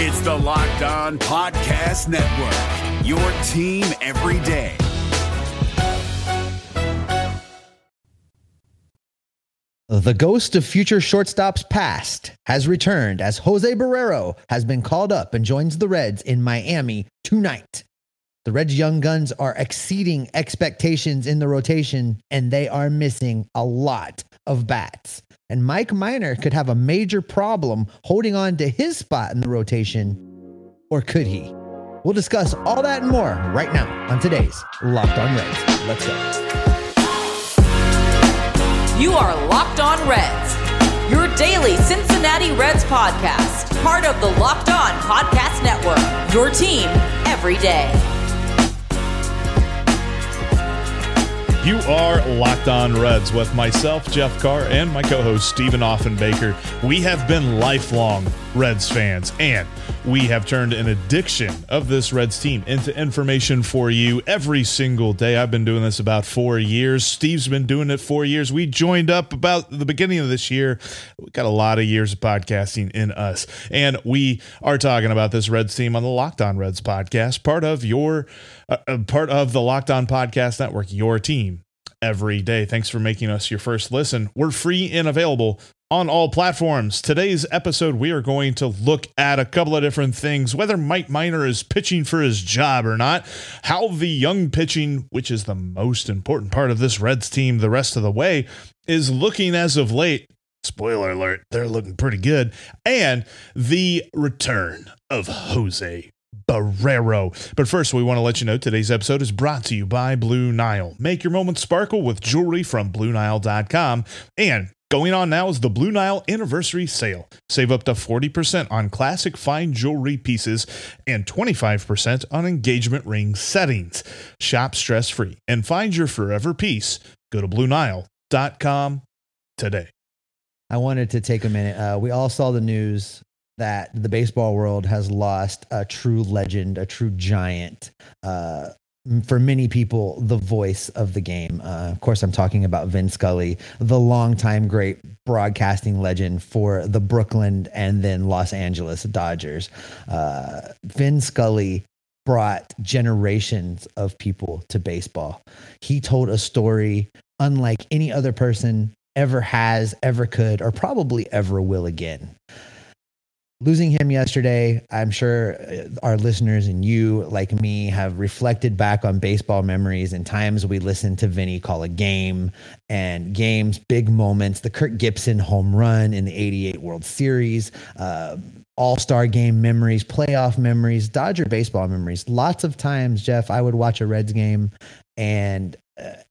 It's the Locked On Podcast Network, your team every day. The ghost of future shortstops past has returned as Jose Barrero has been called up and joins the Reds in Miami tonight. The Reds' young guns are exceeding expectations in the rotation, and they are missing a lot of bats. And Mike Minor could have a major problem holding on to his spot in the rotation, or could he? We'll discuss all that and more right now on today's Locked On Reds. Let's go. You are Locked On Reds, your daily Cincinnati Reds podcast, part of the Locked On Podcast Network, your team every day. You are Locked On Reds with myself, Jeff Carr, and my co host, Stephen Offenbaker. We have been lifelong Reds fans, and we have turned an addiction of this Reds team into information for you every single day. I've been doing this about four years. Steve's been doing it four years. We joined up about the beginning of this year. We got a lot of years of podcasting in us, and we are talking about this Reds team on the Locked On Reds podcast, part of your uh, uh part of the Locked On Podcast Network, your team every day. Thanks for making us your first listen. We're free and available on all platforms. Today's episode, we are going to look at a couple of different things whether Mike Minor is pitching for his job or not, how the young pitching, which is the most important part of this Reds team the rest of the way, is looking as of late. Spoiler alert, they're looking pretty good. And the return of Jose Barrero. But first, we want to let you know today's episode is brought to you by Blue Nile. Make your moments sparkle with jewelry from BlueNile.com. And Going on now is the Blue Nile Anniversary Sale. Save up to 40% on classic fine jewelry pieces and 25% on engagement ring settings. Shop stress free and find your forever piece. Go to BlueNile.com today. I wanted to take a minute. Uh, we all saw the news that the baseball world has lost a true legend, a true giant. Uh, for many people, the voice of the game. Uh, of course, I'm talking about Vin Scully, the longtime great broadcasting legend for the Brooklyn and then Los Angeles Dodgers. Uh, Vin Scully brought generations of people to baseball. He told a story unlike any other person ever has, ever could, or probably ever will again losing him yesterday, I'm sure uh, our listeners and you, like me, have reflected back on baseball memories and times we listened to Vinny call a game and games, big moments, the Kirk Gibson home run in the 88 World Series, uh, all star game memories, playoff memories, Dodger baseball memories. Lots of times, Jeff, I would watch a Reds game and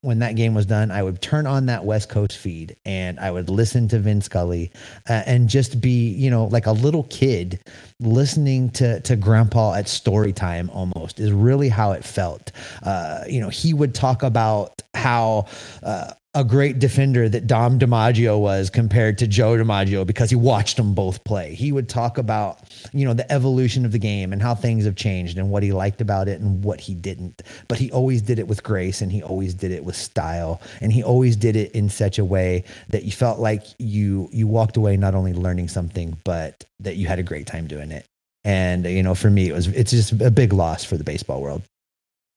when that game was done, I would turn on that West Coast feed and I would listen to Vin Scully uh, and just be, you know, like a little kid listening to to Grandpa at story time. Almost is really how it felt. Uh, you know, he would talk about how uh, a great defender that Dom DiMaggio was compared to Joe DiMaggio because he watched them both play. He would talk about, you know, the evolution of the game and how things have changed and what he liked about it and what he didn't. But he always did it with grace and he always did it with style and he always did it in such a way that you felt like you you walked away not only learning something but that you had a great time doing it. And you know, for me it was it's just a big loss for the baseball world.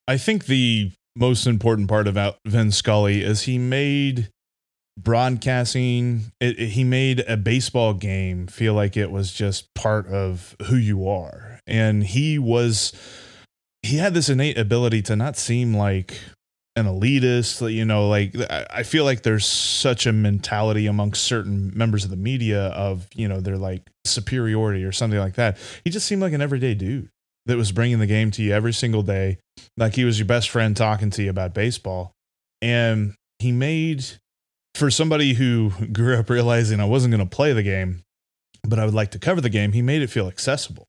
I think the most important part about Vin Scully is he made broadcasting. It, it, he made a baseball game feel like it was just part of who you are. And he was he had this innate ability to not seem like an elitist you know like i feel like there's such a mentality amongst certain members of the media of you know they're like superiority or something like that. He just seemed like an everyday dude that was bringing the game to you every single day, like he was your best friend talking to you about baseball. And he made, for somebody who grew up realizing I wasn't going to play the game, but I would like to cover the game, he made it feel accessible.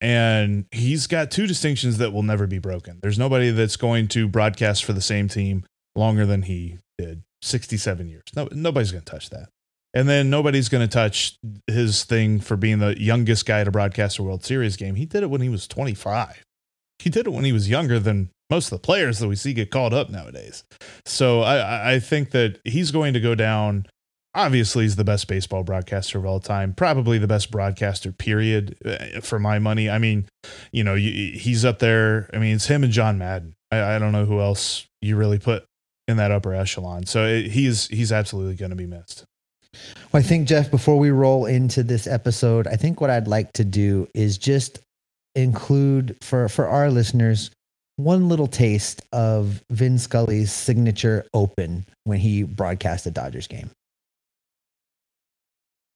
And he's got two distinctions that will never be broken. There's nobody that's going to broadcast for the same team longer than he did 67 years. No, nobody's going to touch that. And then nobody's going to touch his thing for being the youngest guy to broadcast a World Series game. He did it when he was 25. He did it when he was younger than most of the players that we see get called up nowadays. So I, I think that he's going to go down. obviously he's the best baseball broadcaster of all time, probably the best broadcaster, period, uh, for my money. I mean, you know, he's up there. I mean, it's him and John Madden. I, I don't know who else you really put in that upper echelon. So it, he's he's absolutely going to be missed. Well, I think Jeff, before we roll into this episode, I think what I'd like to do is just include for for our listeners one little taste of Vin Scully's signature open when he broadcast a Dodgers game.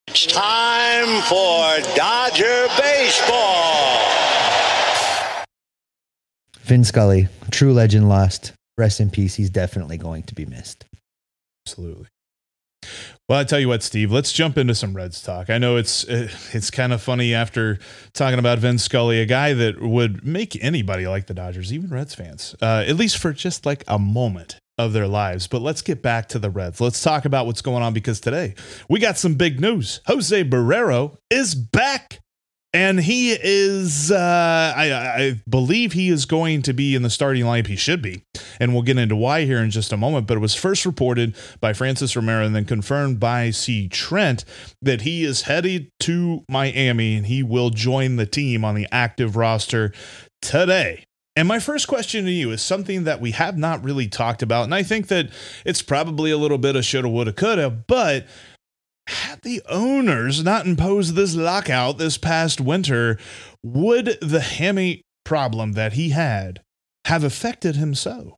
It's time for Dodger baseball. Vin Scully, true legend lost. Rest in peace. He's definitely going to be missed. Absolutely. Well, I tell you what, Steve. Let's jump into some Reds talk. I know it's it's kind of funny after talking about Vin Scully, a guy that would make anybody like the Dodgers, even Reds fans, uh, at least for just like a moment of their lives. But let's get back to the Reds. Let's talk about what's going on because today we got some big news. Jose Barrero is back and he is, uh, I, I, believe he is going to be in the starting lineup. He should be. And we'll get into why here in just a moment. But it was first reported by Francis Romero and then confirmed by C. Trent that he is headed to Miami and he will join the team on the active roster today. And my first question to you is something that we have not really talked about. And I think that it's probably a little bit of shoulda, woulda, coulda, but had the owners not imposed this lockout this past winter, would the hammy problem that he had have affected him so?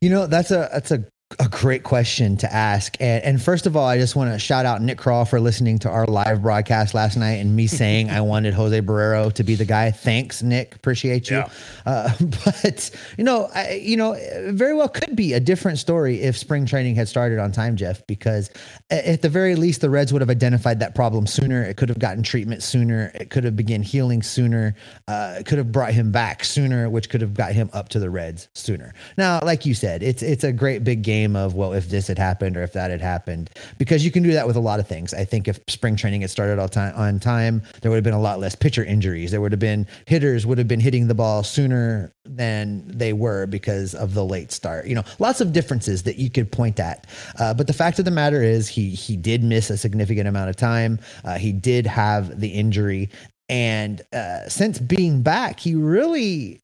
You know, that's a that's a a great question to ask. And, and, first of all, I just want to shout out Nick Craw for listening to our live broadcast last night and me saying I wanted Jose Barrero to be the guy. Thanks, Nick. Appreciate you. Yeah. Uh, but you know, I, you know, very well could be a different story if spring training had started on time, Jeff. Because at the very least, the Reds would have identified that problem sooner. It could have gotten treatment sooner. It could have begun healing sooner. Uh, it could have brought him back sooner, which could have got him up to the Reds sooner. Now, like you said, it's it's a great big game game of well if this had happened or if that had happened. Because you can do that with a lot of things. I think if spring training had started all time on time there would have been a lot less pitcher injuries. There would have been hitters would have been hitting the ball sooner than they were because of the late start. You know lots of differences that you could point at. Uh, but the fact of the matter is he he did miss a significant amount of time. Uh, he did have the injury. And uh, since being back he really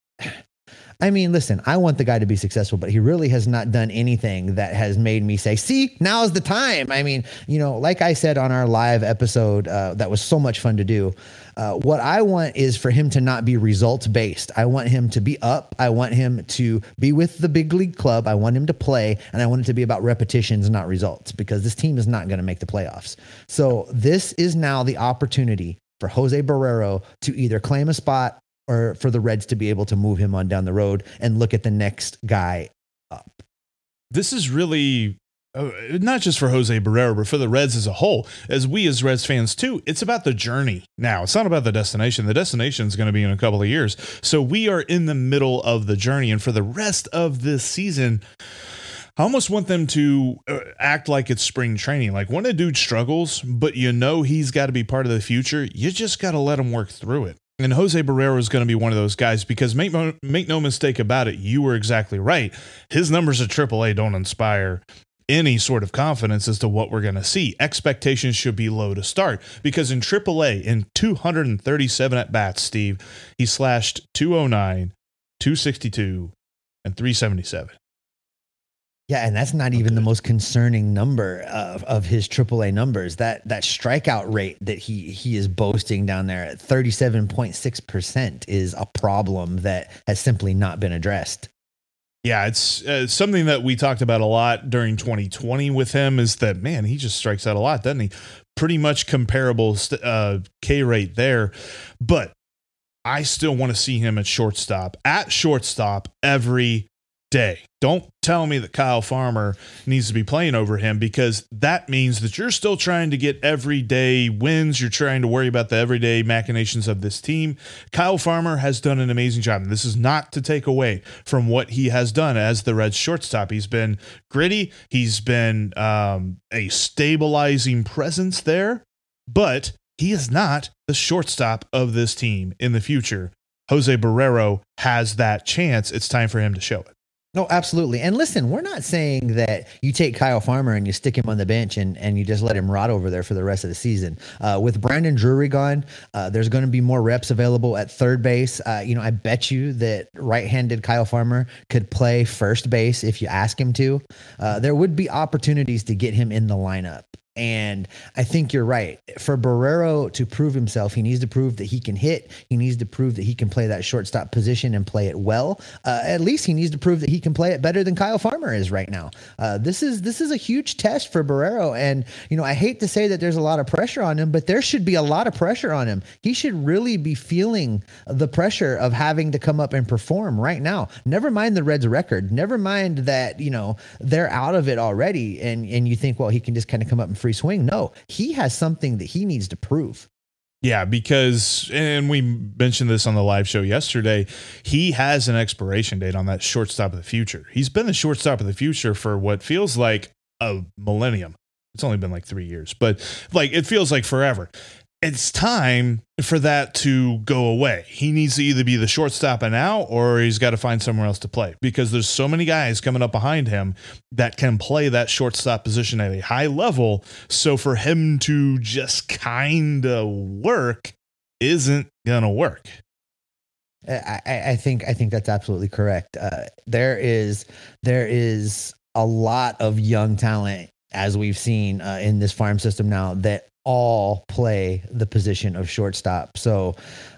I mean, listen, I want the guy to be successful, but he really has not done anything that has made me say, see, now's the time. I mean, you know, like I said on our live episode, uh, that was so much fun to do. Uh, what I want is for him to not be results based. I want him to be up. I want him to be with the big league club. I want him to play, and I want it to be about repetitions, not results, because this team is not going to make the playoffs. So this is now the opportunity for Jose Barrero to either claim a spot or for the Reds to be able to move him on down the road and look at the next guy up. This is really uh, not just for Jose Barrero, but for the Reds as a whole. As we as Reds fans too, it's about the journey now. It's not about the destination. The destination is going to be in a couple of years. So we are in the middle of the journey, and for the rest of this season. I almost want them to uh, act like it's spring training. Like when a dude struggles, but you know he's got to be part of the future, you just got to let him work through it. And Jose Barrero is going to be one of those guys because make no, make no mistake about it, you were exactly right. His numbers at AAA don't inspire any sort of confidence as to what we're going to see. Expectations should be low to start because in AAA, in 237 at bats, Steve, he slashed 209, 262, and 377. Yeah, and that's not even the most concerning number of, of his AAA numbers. That that strikeout rate that he he is boasting down there at thirty seven point six percent is a problem that has simply not been addressed. Yeah, it's uh, something that we talked about a lot during 2020 with him. Is that man? He just strikes out a lot, doesn't he? Pretty much comparable uh, K rate there, but I still want to see him at shortstop. At shortstop every day. Don't tell me that Kyle Farmer needs to be playing over him because that means that you're still trying to get everyday wins. You're trying to worry about the everyday machinations of this team. Kyle Farmer has done an amazing job. And this is not to take away from what he has done as the Reds shortstop. He's been gritty, he's been um, a stabilizing presence there, but he is not the shortstop of this team in the future. Jose Barrero has that chance. It's time for him to show it. No, absolutely. And listen, we're not saying that you take Kyle Farmer and you stick him on the bench and, and you just let him rot over there for the rest of the season. Uh, with Brandon Drury gone, uh, there's going to be more reps available at third base. Uh, you know, I bet you that right-handed Kyle Farmer could play first base if you ask him to. Uh, there would be opportunities to get him in the lineup. And I think you're right. For Barrero to prove himself, he needs to prove that he can hit. He needs to prove that he can play that shortstop position and play it well. Uh, at least he needs to prove that he can play it better than Kyle Farmer is right now. Uh, this is this is a huge test for Barrero, and you know I hate to say that there's a lot of pressure on him, but there should be a lot of pressure on him. He should really be feeling the pressure of having to come up and perform right now. Never mind the Reds' record. Never mind that you know they're out of it already, and and you think well he can just kind of come up and free swing. No, he has something that he needs to prove. Yeah, because and we mentioned this on the live show yesterday. He has an expiration date on that shortstop of the future. He's been the shortstop of the future for what feels like a millennium. It's only been like three years, but like it feels like forever it's time for that to go away. He needs to either be the shortstop now or he's got to find somewhere else to play because there's so many guys coming up behind him that can play that shortstop position at a high level. So for him to just kind of work isn't to work. I, I, think I think that's absolutely correct. Uh, there is there is a lot of young talent as we've seen uh, in this farm system now that all play the position of shortstop. So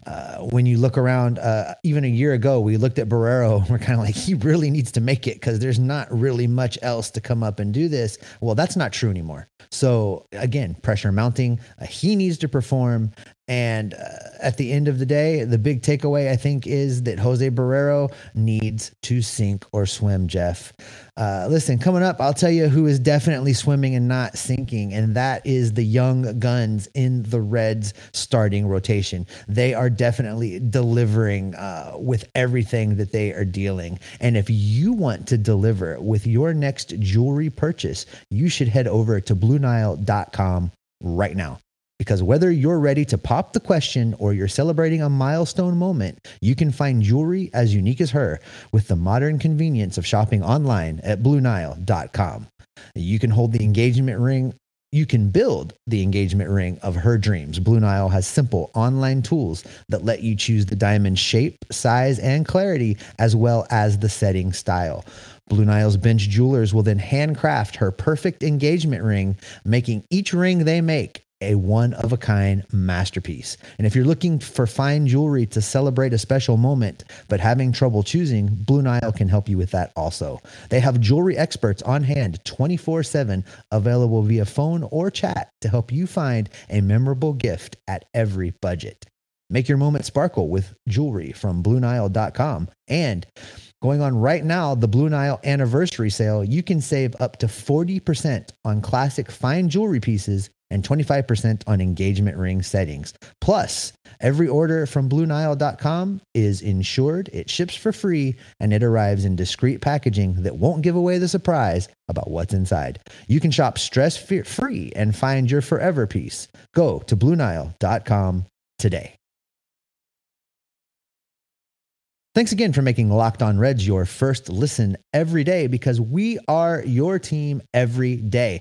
uh, when you look around, uh, even a year ago, we looked at Barrero. We're kind of like, he really needs to make it because there's not really much else to come up and do this. Well, that's not true anymore. So again, pressure mounting. Uh, he needs to perform. And uh, at the end of the day, the big takeaway I think is that Jose Barrero needs to sink or swim, Jeff. Uh, listen, coming up, I'll tell you who is definitely swimming and not sinking, and that is the young guns in the Reds starting rotation. They are definitely delivering uh, with everything that they are dealing. And if you want to deliver with your next jewelry purchase, you should head over to BlueNile.com right now. Because whether you're ready to pop the question or you're celebrating a milestone moment, you can find jewelry as unique as her with the modern convenience of shopping online at BlueNile.com. You can hold the engagement ring. You can build the engagement ring of her dreams. Blue Nile has simple online tools that let you choose the diamond shape, size, and clarity, as well as the setting style. Blue Nile's bench jewelers will then handcraft her perfect engagement ring, making each ring they make a one of a kind masterpiece. And if you're looking for fine jewelry to celebrate a special moment, but having trouble choosing, Blue Nile can help you with that also. They have jewelry experts on hand 24 7, available via phone or chat to help you find a memorable gift at every budget. Make your moment sparkle with jewelry from BlueNile.com. And going on right now, the Blue Nile anniversary sale, you can save up to 40% on classic fine jewelry pieces and 25% on engagement ring settings. Plus, every order from BlueNile.com is insured, it ships for free, and it arrives in discreet packaging that won't give away the surprise about what's inside. You can shop stress free and find your forever piece. Go to BlueNile.com today. Thanks again for making Locked On Reds your first listen every day because we are your team every day.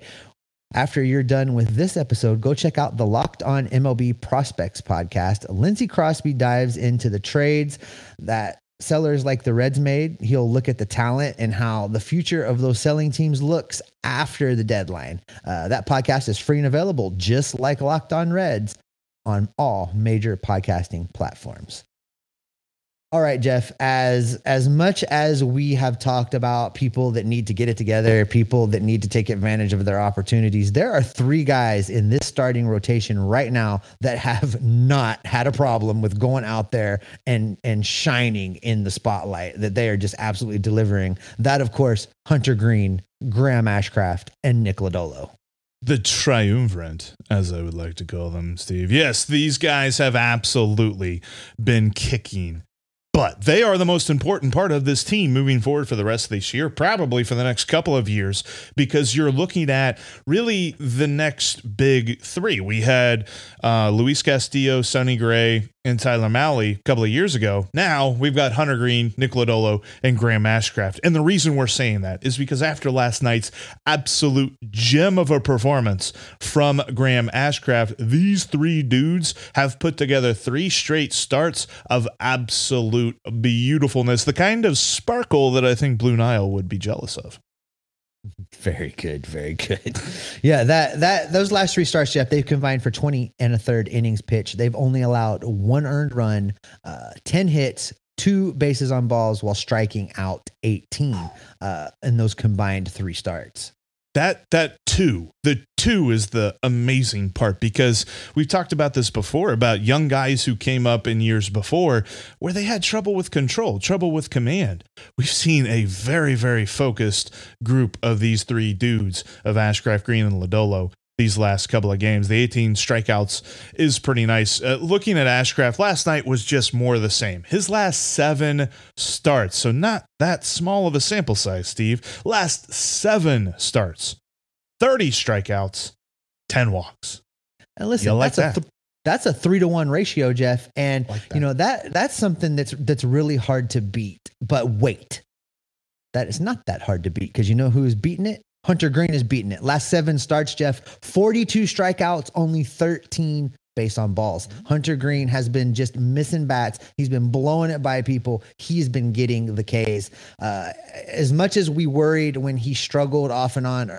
After you're done with this episode, go check out the Locked On MLB Prospects podcast. Lindsey Crosby dives into the trades that sellers like the Reds made. He'll look at the talent and how the future of those selling teams looks after the deadline. Uh, that podcast is free and available, just like Locked On Reds, on all major podcasting platforms. All right, Jeff, as as much as we have talked about people that need to get it together, people that need to take advantage of their opportunities, there are three guys in this starting rotation right now that have not had a problem with going out there and and shining in the spotlight that they are just absolutely delivering. That of course, Hunter Greene, Graham Ashcraft, and Nick Lodolo. The triumvirate, as I would like to call them, Steve. Yes, these guys have absolutely been kicking but they are the most important part of this team moving forward for the rest of this year, probably for the next couple of years, because you're looking at really the next big three. We had uh, Luis Castillo, Sonny Gray, and Tyler Mahle a couple of years ago. Now we've got Hunter Greene, Nick Lodolo, and Graham Ashcraft. And the reason we're saying that is because after last night's absolute gem of a performance from Graham Ashcraft, these three dudes have put together three straight starts of absolute beautifulness, the kind of sparkle that I think Blue Nile would be jealous of. Very good, very good. Yeah, that that those last three starts, Jeff, they've combined for 20 and a third innings pitch. They've only allowed one earned run, uh, 10 hits, two bases on balls while striking out 18 uh, in those combined three starts that that two the two is the amazing part because we've talked about this before about young guys who came up in years before where they had trouble with control trouble with command. We've seen a very very focused group of these three dudes of ashcraft Greene and lodolo these last couple of games. The 18 strikeouts is pretty nice. Uh, looking at Ashcraft last night was just more of the same. His last seven starts, so not that small of a sample size, Steve. Last seven starts, 30 strikeouts, 10 walks. And listen, like that's that? a th- that's a three to one ratio, Jeff. And like you know that that's something that's that's really hard to beat. But wait, that is not that hard to beat because you know who's beating it? Hunter Greene is beating it. Last seven starts, Jeff, 42 strikeouts, only 13 base on balls. Hunter Greene has been just missing bats. He's been blowing it by people. He's been getting the Ks. Uh, as much as we worried when he struggled off and on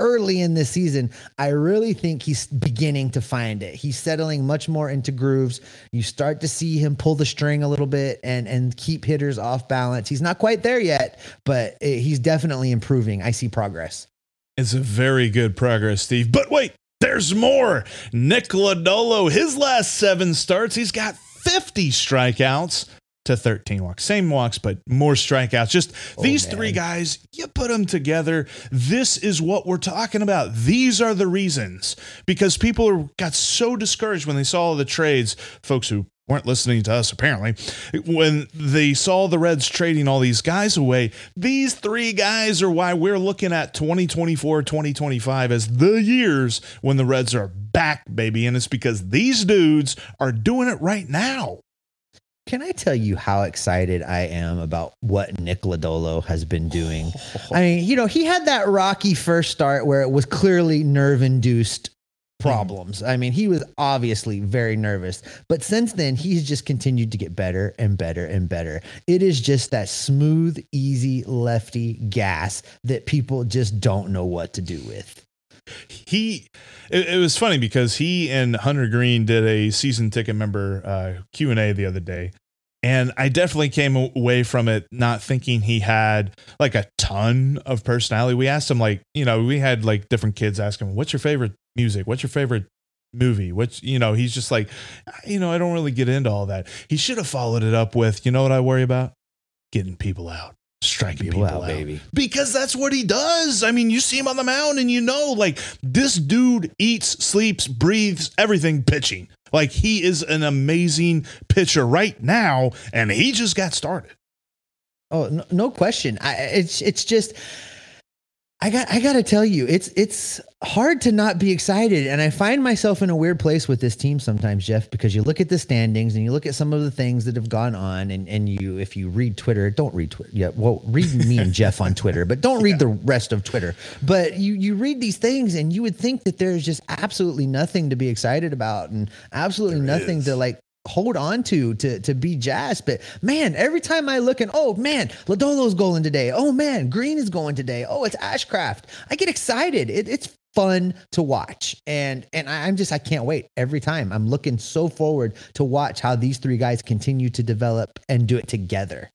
early in this season, I really think he's beginning to find it. He's settling much more into grooves. You start to see him pull the string a little bit and and keep hitters off balance. He's not quite there yet, but it, he's definitely improving. I see progress. It's a very good progress, Steve. But wait, there's more. Nick Lodolo, his last seven starts, he's got 50 strikeouts to 13 walks. Same walks, but more strikeouts. Just oh, these man. three guys, you put them together. This is what we're talking about. These are the reasons because people got so discouraged when they saw the trades, folks who weren't listening to us apparently when they saw the reds trading all these guys away these three guys are why we're looking at 2024 2025 as the years when the reds are back baby and it's because these dudes are doing it right now can I tell you how excited I am about what Nick Lodolo has been doing? I mean, you know, he had that rocky first start where it was clearly nerve induced problems. I mean, he was obviously very nervous, but since then, he's just continued to get better and better and better. It is just that smooth, easy lefty gas that people just don't know what to do with he it, it, was funny because he and hunter Greene did a season ticket member uh, q&a the other day and i definitely came away from it not thinking he had like a ton of personality. We asked him like you know we had like different kids asking him what's your favorite music? What's your favorite movie? Which you know he's just like ah, you know i don't really get into all that. He should have followed it up with you know what i worry about? Getting people out. Striking people, people out, out, baby. Because that's what he does. I mean, you see him on the mound and you know, like, this dude eats, sleeps, breathes everything pitching. Like, he is an amazing pitcher right now, and he just got started. Oh, no, no question. I, it's it's just I got I got to tell you, it's it's hard to not be excited, and I find myself in a weird place with this team sometimes, Jeff, because you look at the standings and you look at some of the things that have gone on, and and you if you read Twitter, don't read Twitter. Yeah, well, read me and Jeff on Twitter, but don't read yeah. the rest of Twitter. But you you read these things, and you would think that there's just absolutely nothing to be excited about, and absolutely there nothing is. to like hold on to to to be jazzed. But man, every time I look and oh man, Lodolo's going today. Oh man, Greene is going today. Oh, it's Ashcraft. I get excited. It, it's fun to watch and and i'm just i can't wait every time i'm looking so forward to watch how these three guys continue to develop and do it together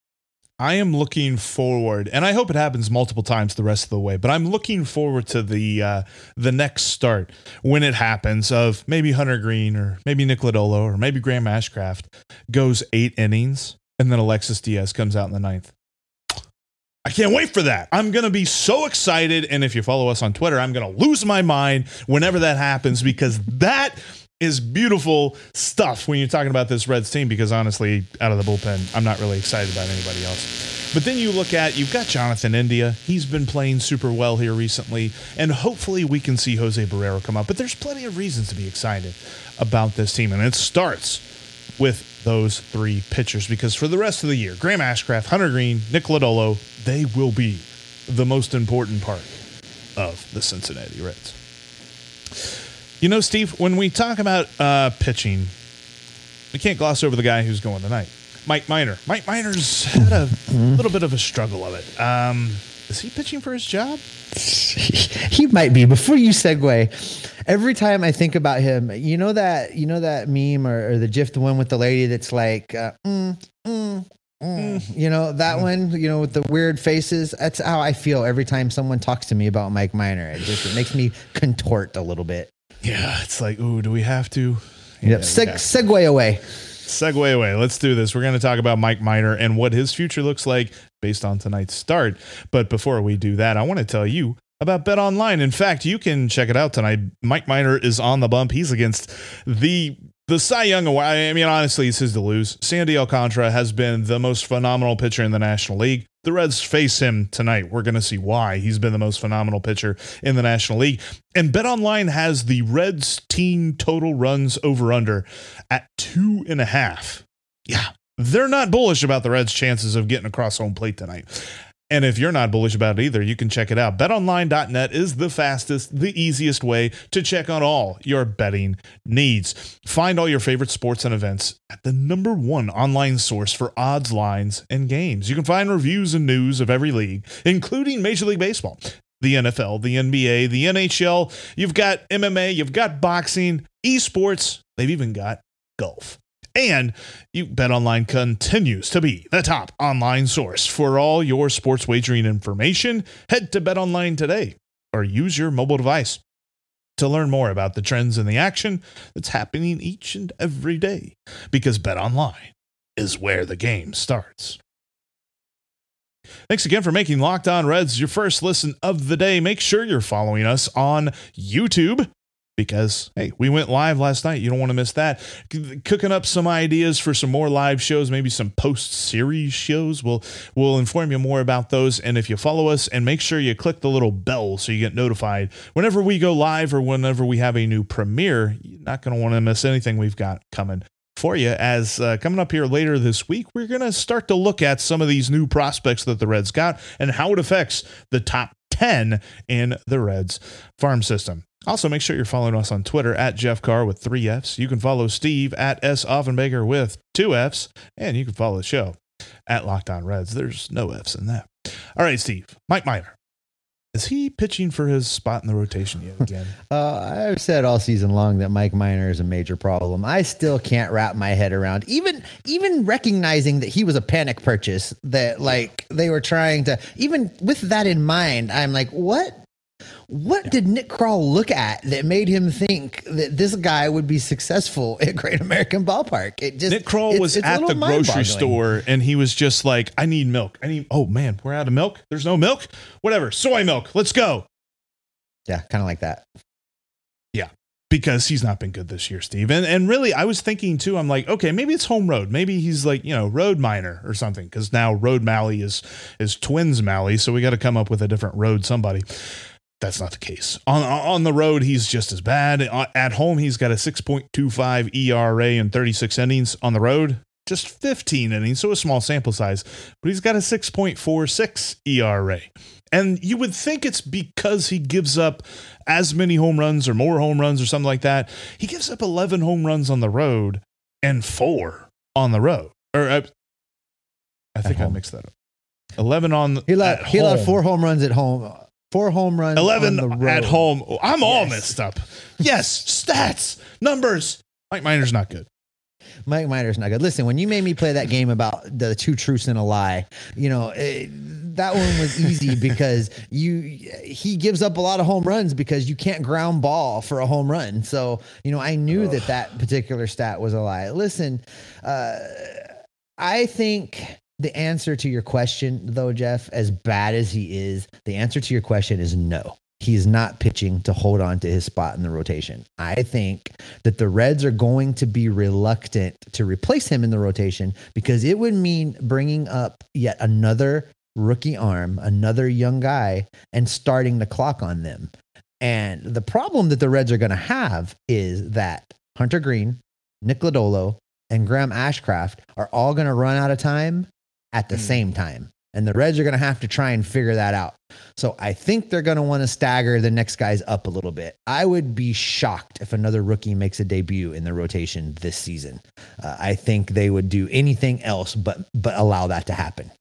I am looking forward, and I hope it happens multiple times the rest of the way. But I'm looking forward to the uh, the next start when it happens of maybe Hunter Greene or maybe Nick Lodolo or maybe Graham Ashcraft goes eight innings, and then Alexis Diaz comes out in the ninth. I can't wait for that. I'm going to be so excited. And if you follow us on Twitter, I'm going to lose my mind whenever that happens because that is beautiful stuff when you're talking about this Reds team because honestly, out of the bullpen, I'm not really excited about anybody else. But then you look at you've got Jonathan India. He's been playing super well here recently, and hopefully we can see Jose Barrero come up. But there's plenty of reasons to be excited about this team, and it starts with those three pitchers because for the rest of the year, Graham Ashcraft, Hunter Greene, Nick Lodolo, they will be the most important part of the Cincinnati Reds. You know, Steve, when we talk about uh, pitching, we can't gloss over the guy who's going tonight, Mike Minor. Mike Minor's had a little bit of a struggle of it. Um, is he pitching for his job? he might be. Before you segue, every time I think about him, you know that you know that meme or, or the GIF, the one with the lady that's like, uh, mm, mm, mm. you know that one, you know with the weird faces. That's how I feel every time someone talks to me about Mike Minor. It just it makes me contort a little bit. Yeah, it's like, ooh, do we have to? Yep. Yeah, Seg- yeah. segue away. segue away. Let's do this. We're going to talk about Mike Minor and what his future looks like based on tonight's start. But before we do that, I want to tell you about Bet Online. In fact, you can check it out tonight. Mike Minor is on the bump. He's against the the Cy Young Award. I mean, honestly, it's his to lose. Sandy Alcantara has been the most phenomenal pitcher in the National League. The Reds face him tonight. We're going to see why he's been the most phenomenal pitcher in the National League. And Bet Online has the Reds team total runs over under at two and a half. Yeah, they're not bullish about the Reds' chances of getting across home plate tonight. And if you're not bullish about it either, you can check it out. BetOnline.net is the fastest, the easiest way to check on all your betting needs. Find all your favorite sports and events at the number one online source for odds, lines, and games. You can find reviews and news of every league, including Major League Baseball, the NFL, the NBA, the NHL. You've got MMA, you've got boxing, esports, they've even got golf. And you Bet Online continues to be the top online source for all your sports wagering information. Head to Bet Online today or use your mobile device to learn more about the trends and the action that's happening each and every day because Bet Online is where the game starts. Thanks again for making Locked On Reds your first listen of the day. Make sure you're following us on YouTube because hey, we went live last night. You don't want to miss that. C- cooking up some ideas for some more live shows, maybe some post series shows. We'll we'll inform you more about those. And if you follow us, and make sure you click the little bell so you get notified whenever we go live or whenever we have a new premiere. You're not going to want to miss anything we've got coming for you. As uh, coming up here later this week, we're going to start to look at some of these new prospects that the Reds got and how it affects the top 10 in the Reds farm system. Also, make sure you're following us on Twitter at Jeff Carr with three F's. You can follow Steve at S. Offenbaker with two F's, and you can follow the show at Locked On Reds. There's no F's in that. All right, Steve. Mike Minor. Is he pitching for his spot in the rotation yet again? Uh, I've said all season long that Mike Minor is a major problem. I still can't wrap my head around even even recognizing that he was a panic purchase. That like they were trying to even with that in mind, I'm like, what? What did Nick Krall look at that made him think that this guy would be successful at Great American Ballpark? It just Nick Krall was it's at the grocery store and he was just like, I need milk. I need, oh man, we're out of milk. There's no milk. Whatever. Soy milk. Let's go. Yeah, kind of like that. Yeah, because he's not been good this year, Steve. And and really, I was thinking too. I'm like, okay, maybe it's home road. Maybe he's like you know road Minor or something. Because now road Mahle is is twins Mahle, so we got to come up with a different road somebody. That's not the case. On on the road, he's just as bad. At home, he's got a 6.25 ERA in 36 innings. On the road, just 15 innings, so a small sample size. But he's got a 6.46 ERA. And you would think it's because he gives up as many home runs or more home runs or something like that. He gives up 11 home runs on the road and four on the road. Or uh, I think I mixed that up. 11 on He allowed at he allowed four home runs at home. Four home runs. 11 on the road. at home. I'm all Yes. messed up. Yes, stats, numbers. Mike Minor's not good. Mike Minor's not good. Listen, when you made me play that game about the two truths and a lie, you know it, that one was easy because you he gives up a lot of home runs because you can't ground ball for a home run. So you know I knew that that particular stat was a lie. Listen, uh, I think. The answer to your question, though, Jeff, as bad as he is, the answer to your question is no. he's not pitching to hold on to his spot in the rotation. I think that the Reds are going to be reluctant to replace him in the rotation because it would mean bringing up yet another rookie arm, another young guy, and starting the clock on them. And the problem that the Reds are going to have is that Hunter Greene, Nick Lodolo, and Graham Ashcraft are all going to run out of time at the Hmm. same time. And the Reds are going to have to try and figure that out. So I think they're going to want to stagger the next guys up a little bit. I would be shocked if another rookie makes a debut in the rotation this season. Uh, I think they would do anything else but but allow that to happen.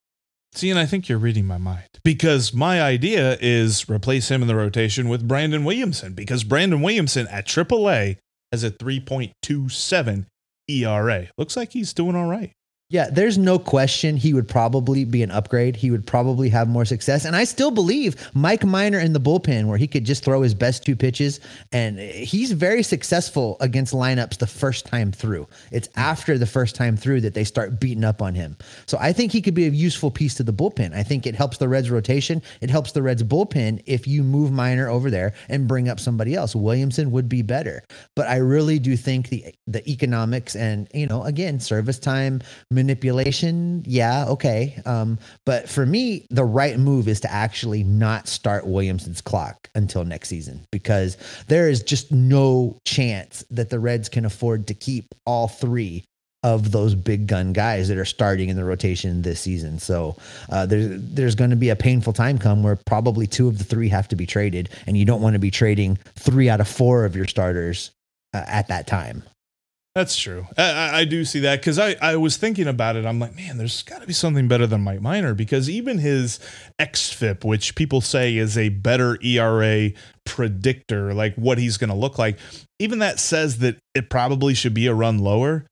See, and I think you're reading my mind because my idea is replace him in the rotation with Brandon Williamson because Brandon Williamson at AAA has a 3.27 ERA. Looks like he's doing all right. Yeah, there's no question he would probably be an upgrade. He would probably have more success. And I still believe Mike Minor in the bullpen, where he could just throw his best two pitches, and he's very successful against lineups the first time through. It's after the first time through that they start beating up on him. So I think he could be a useful piece to the bullpen. I think it helps the Reds rotation. It helps the Reds bullpen if you move Minor over there and bring up somebody else. Williamson would be better. But I really do think the the economics and you know again service time manipulation yeah okay um but for me the right move is to actually not start williamson's clock until next season because there is just no chance that the reds can afford to keep all three of those big gun guys that are starting in the rotation this season. So uh, there's there's going to be a painful time come where probably two of the three have to be traded, and you don't want to be trading three out of four of your starters uh, at that time. That's true. I, I- do see that because I, I was thinking about it. I'm like, man, there's got to be something better than Mike Minor because even his XFIP, which people say is a better ERA predictor, like what he's going to look like, even that says that it probably should be a run lower.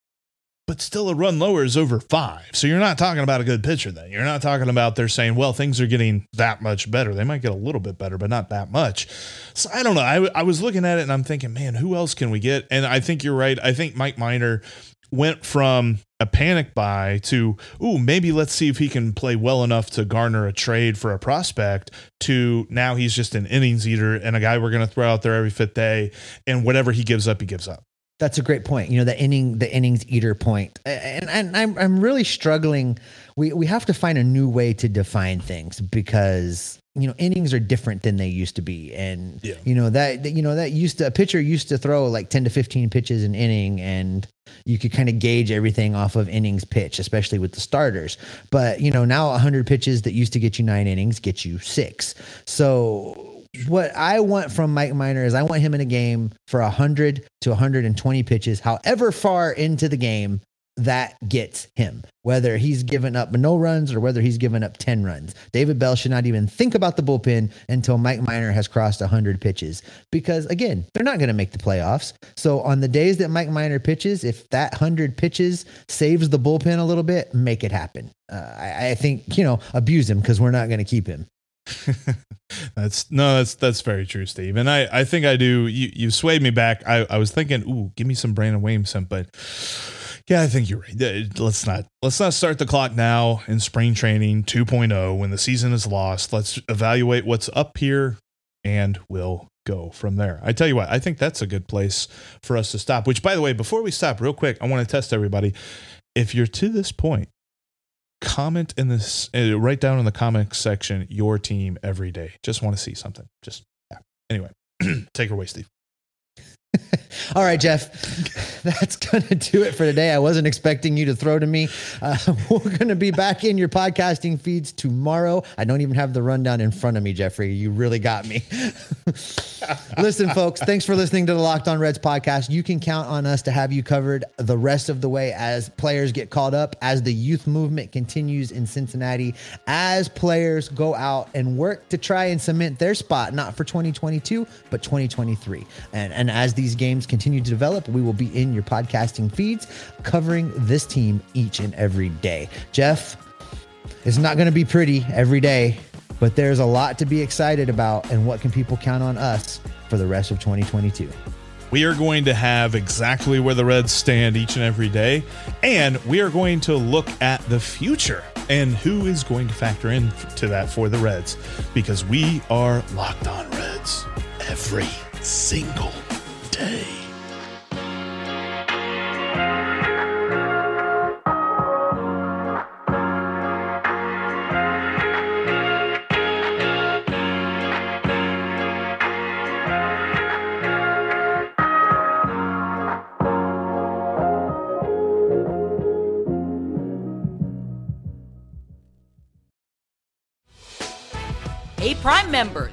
But still, a run lower is over five. So you're not talking about a good pitcher then. You're not talking about they're saying, well, things are getting that much better. They might get a little bit better, but not that much. So I don't know. I, I was looking at it and I'm thinking, man, who else can we get? And I think you're right. I think Mike Minor went from a panic buy to, ooh, maybe let's see if he can play well enough to garner a trade for a prospect to now he's just an innings eater and a guy we're going to throw out there every fifth day. And whatever he gives up, he gives up. That's a great point. You know, the inning, the innings eater point. And, and I'm, I'm really struggling. We, we have to find a new way to define things because, you know, innings are different than they used to be. And, Yeah. you know, that, you know, that used to, a pitcher used to throw like 10 to 15 pitches an inning and you could kind of gauge everything off of innings pitch, especially with the starters. But, you know, now 100 pitches that used to get you nine innings get you six. So, what I want from Mike Minor is I want him in a game for 100 to 120 pitches, however far into the game that gets him, whether he's given up no runs or whether he's given up 10 runs. David Bell should not even think about the bullpen until Mike Minor has crossed 100 pitches because, again, they're not going to make the playoffs. So, on the days that Mike Minor pitches, if that 100 pitches saves the bullpen a little bit, make it happen. Uh, I, I think, you know, abuse him because we're not going to keep him. That's no, that's that's very true, Steve. And I, I think I do. You you swayed me back. I, I was thinking, ooh, give me some Brandon Williamson, but yeah, I think you're right. Let's not let's not start the clock now in spring training 2.0 when the season is lost. Let's evaluate what's up here, and we'll go from there. I tell you what, I think that's a good place for us to stop. Which, by the way, before we stop, real quick, I want to test everybody. If you're to this point, comment in this uh, write down in the comments section your team every day. Just want to see something. Just yeah. Anyway take her away steve All right, Jeff, that's going to do it for today. I wasn't expecting you to throw to me. Uh, we're going to be back in your podcasting feeds tomorrow. I don't even have the rundown in front of me, Jeffrey. You really got me. Listen, folks, thanks for listening to the Locked On Reds podcast. You can count on us to have you covered the rest of the way as players get called up, as the youth movement continues in Cincinnati, as players go out and work to try and cement their spot, not for 2022, but 2023. And, and as these games continue to develop, we will be in your podcasting feeds covering this team each and every day. Jeff, it's not going to be pretty every day, but there's a lot to be excited about. And what can people count on us for the rest of 2022? We are going to have exactly where the Reds stand each and every day, and we are going to look at the future and who is going to factor into that for the Reds because we are locked on Reds every single day. Hey, Prime members,